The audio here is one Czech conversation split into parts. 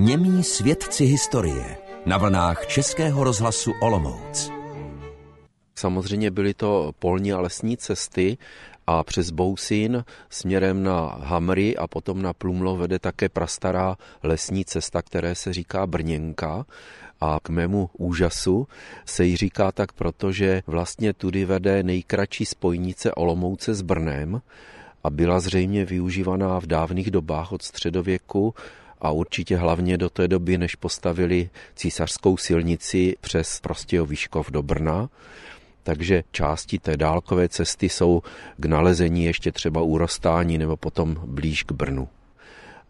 Němí svědci historie na vlnách Českého rozhlasu Olomouc. Samozřejmě byly to polní a lesní cesty a přes Bousín směrem na Hamry a potom na Plumlo vede také prastará lesní cesta, které se říká Brněnka. A k mému úžasu se jí říká tak, protože vlastně tudy vede nejkratší spojnice Olomouce s Brnem a byla zřejmě využívaná v dávných dobách od středověku a určitě hlavně do té doby, než postavili císařskou silnici přes Prostějovíškov do Brna takže části té dálkové cesty jsou k nalezení ještě třeba u Rostání nebo potom blíž k Brnu.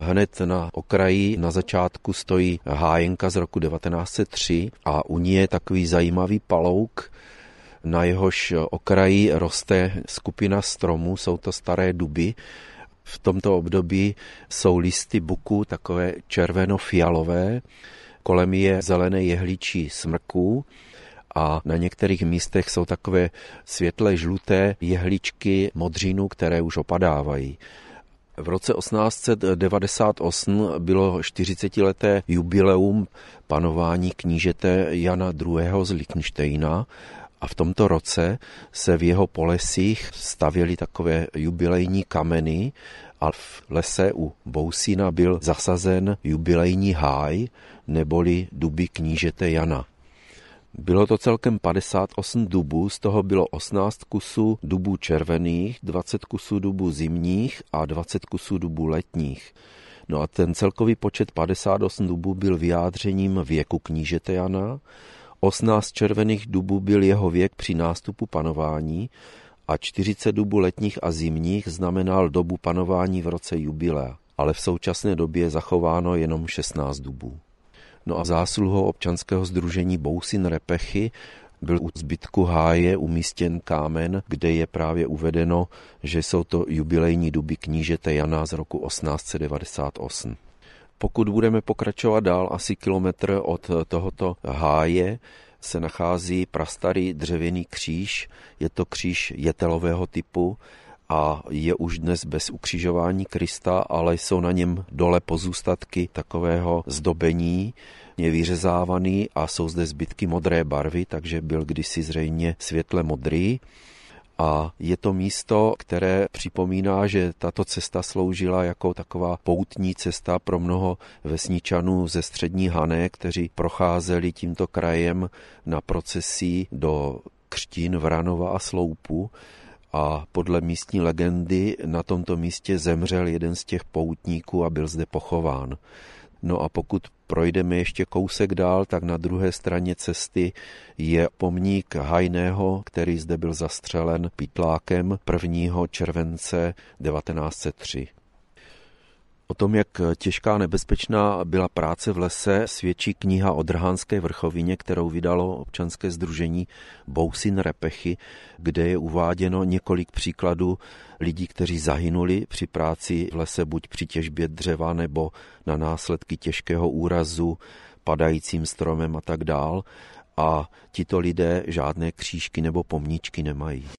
Hned na okraji na začátku stojí hájenka z roku 1903 a u ní je takový zajímavý palouk, na jehož okraji roste skupina stromů, jsou to staré duby. V tomto období jsou listy buku takové červeno-fialové, kolem je zelené jehličí smrků a na některých místech jsou takové světle žluté jehličky modřínu, které už opadávají. V roce 1898 bylo 40-leté jubileum panování knížete Jana II. z Lichtensteina a v tomto roce se v jeho polesích stavěly takové jubilejní kameny a v lese u Bousína byl zasazen jubilejní háj neboli duby knížete Jana. Bylo to celkem 58 dubů, z toho bylo 18 kusů dubů červených, 20 kusů dubů zimních a 20 kusů dubů letních. No a ten celkový počet 58 dubů byl vyjádřením věku knížete Jana, 18 červených dubů byl jeho věk při nástupu panování a 40 dubů letních a zimních znamenal dobu panování v roce jubilea, ale v současné době je zachováno jenom 16 dubů. No a zásluhou občanského združení Bousin Repechy byl u zbytku háje umístěn kámen, kde je právě uvedeno, že jsou to jubilejní duby knížete Jana z roku 1898. Pokud budeme pokračovat dál asi kilometr od tohoto háje, se nachází prastarý dřevěný kříž. Je to kříž jetelového typu a je už dnes bez ukřižování Krista, ale jsou na něm dole pozůstatky takového zdobení, je vyřezávaný a jsou zde zbytky modré barvy, takže byl kdysi zřejmě světle modrý. A je to místo, které připomíná, že tato cesta sloužila jako taková poutní cesta pro mnoho vesničanů ze střední Hané, kteří procházeli tímto krajem na procesí do Křtín, Vranova a Sloupu a podle místní legendy na tomto místě zemřel jeden z těch poutníků a byl zde pochován. No a pokud projdeme ještě kousek dál, tak na druhé straně cesty je pomník Hajného, který zde byl zastřelen pitlákem 1. července 1903. O tom, jak těžká nebezpečná byla práce v lese, svědčí kniha o Drhánské vrchovině, kterou vydalo občanské združení Bousin Repechy, kde je uváděno několik příkladů lidí, kteří zahynuli při práci v lese buď při těžbě dřeva nebo na následky těžkého úrazu, padajícím stromem a tak dál. A tito lidé žádné křížky nebo pomníčky nemají.